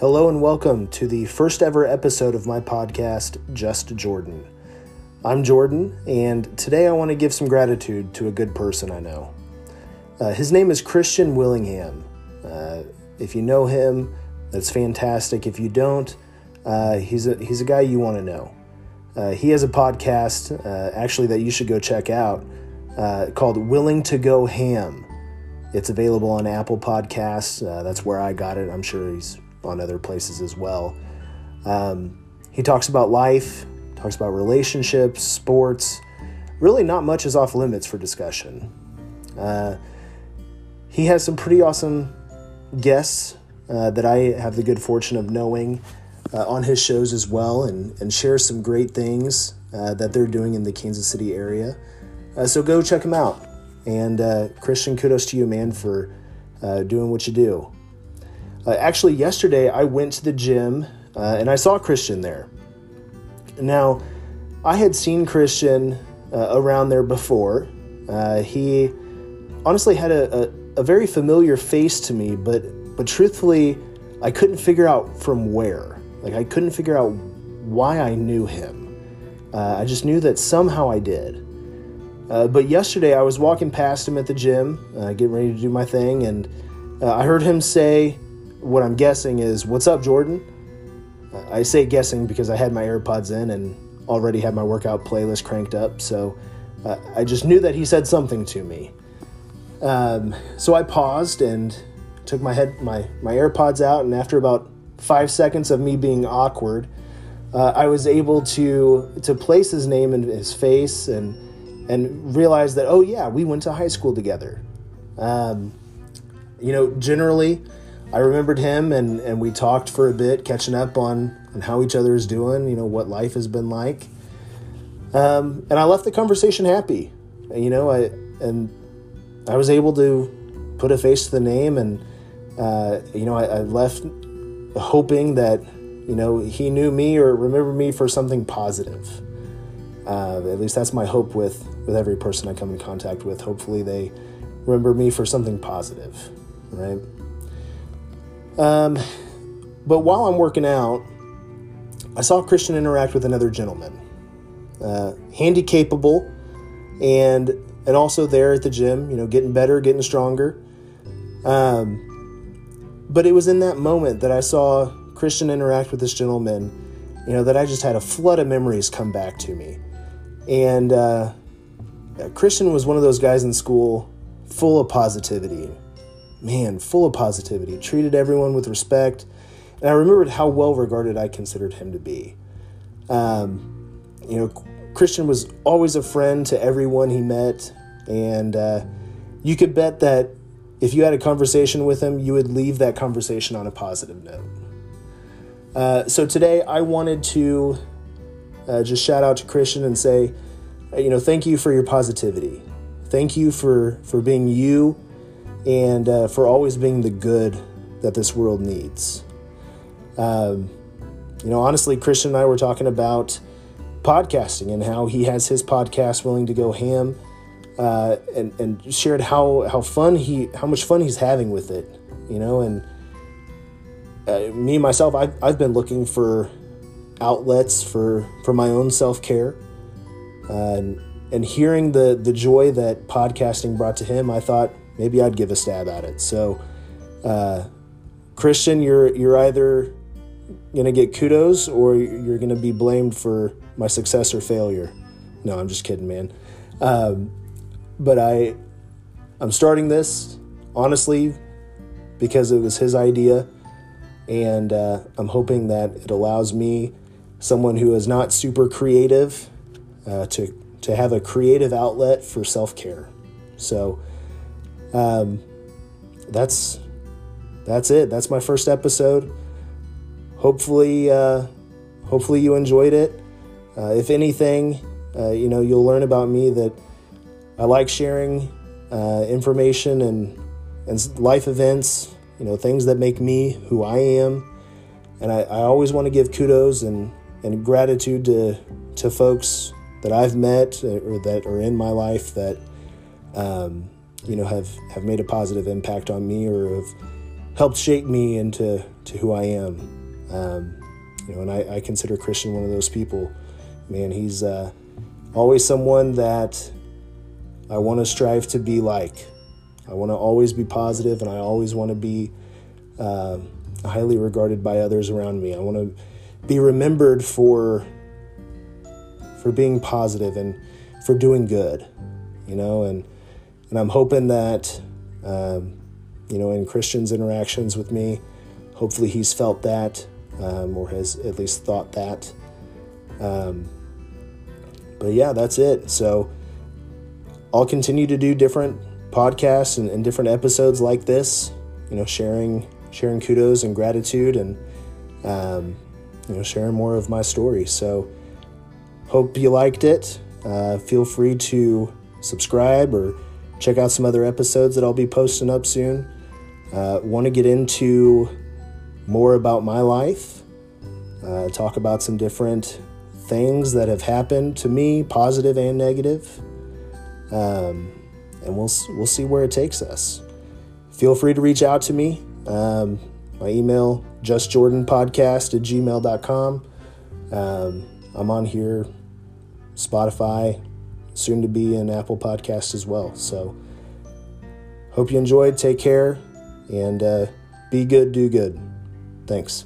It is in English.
Hello and welcome to the first ever episode of my podcast, Just Jordan. I'm Jordan, and today I want to give some gratitude to a good person I know. Uh, his name is Christian Willingham. Uh, if you know him, that's fantastic. If you don't, uh, he's a he's a guy you want to know. Uh, he has a podcast, uh, actually, that you should go check out, uh, called "Willing to Go Ham." It's available on Apple Podcasts. that's where I got it. I'm sure he's on other places as well. Um, he talks about life, talks about relationships, sports. Really, not much is off limits for discussion. Uh, he has some pretty awesome guests uh, that I have the good fortune of knowing uh, on his shows as well, and, and shares some great things uh, that they're doing in the Kansas City area. Uh, so go check him out. And uh, Christian, kudos to you, man, for doing what you do. Uh, actually, yesterday I went to the gym uh, and I saw Christian there. Now, I had seen Christian uh, around there before. Uh, he honestly had a, a, a, very familiar face to me, but but truthfully, I couldn't figure out from where. Like I couldn't figure out why I knew him. Uh, I just knew that somehow I did. Uh, but yesterday I was walking past him at the gym, getting ready to do my thing, and I heard him say, what I'm guessing is, What's up, Jordan? I say guessing because I had my AirPods in and already had my workout playlist cranked up. So uh, I just knew that he said something to me. Um, so I paused and took my head, my, my AirPods out, and after about five seconds of me being awkward, uh, I was able to to place his name in his face and and realize that oh yeah, we went to high school together. Um, you know, generally, I remembered him and, and we talked for a bit, catching up on, on how each other is doing, you know, what life has been like. Um, and I left the conversation happy, you know, I, and I was able to put a face to the name and, uh, you know, I, I left hoping that, you know, he knew me or remembered me for something positive. Uh, at least that's my hope with, with every person I come in contact with. Hopefully they remember me for something positive, right? Um, but while I'm working out, I saw Christian interact with another gentleman, uh, handy capable, and and also there at the gym, you know, getting better, getting stronger. Um, but it was in that moment that I saw Christian interact with this gentleman, you know, that I just had a flood of memories come back to me. And uh, Christian was one of those guys in school full of positivity, man, full of positivity, treated everyone with respect. And I remembered how well regarded I considered him to be. Um, you know, Christian was always a friend to everyone he met, and uh, you could bet that if you had a conversation with him, you would leave that conversation on a positive note. Uh, so today, I wanted to uh, just shout out to Christian and say, you know, thank you for your positivity. Thank you for for being you and uh, for always being the good that this world needs. Um, you know, honestly, Christian and I were talking about podcasting and how he has his podcast, Willing to Go Ham, uh, and and shared how how fun he how much fun he's having with it. You know, and uh, me myself, I've I've been looking for outlets for for my own self care. Uh, and, and hearing the the joy that podcasting brought to him, I thought maybe I'd give a stab at it. So, uh, Christian, you're you're either gonna get kudos or you're gonna be blamed for my success or failure. No, I'm just kidding, man. Um, but I, I'm starting this honestly because it was his idea, and uh, I'm hoping that it allows me, someone who is not super creative, uh, to to have a creative outlet for self care. So um, that's that's it. That's my first episode. Hopefully, uh, hopefully you enjoyed it. Uh, if anything, uh, you know you'll learn about me that I like sharing uh, information and and life events. You know things that make me who I am, and I, I always want to give kudos and and gratitude to to folks that I've met or that are in my life that. Um, you know have have made a positive impact on me or have helped shape me into to who I am. Um, you know, and I, I, consider Christian one of those people. Man, he's uh, always someone that I want to strive to be like. I want to always be positive, and I always want to be uh, highly regarded by others around me. I want to be remembered for for being positive and for doing good, you know, and and I'm hoping that um, you know in Christian's interactions with me, hopefully he's felt that um, or has at least thought that. Um, but yeah, that's it. So I'll continue to do different podcasts and, and different episodes like this. You know, sharing sharing kudos and gratitude and um, you know sharing more of my story. So hope you liked it. Uh, feel free to subscribe or check out some other episodes that I'll be posting up soon. Uh, Want to get into more about my life, uh, talk about some different things that have happened to me, positive and negative, um, and we'll we'll see where it takes us. Feel free to reach out to me. Um, my email justjordanpodcast at gmail.com. Um, I'm on here, Spotify, soon to be an Apple Podcast as well. So, hope you enjoyed. Take care and uh, be good, do good. Thanks.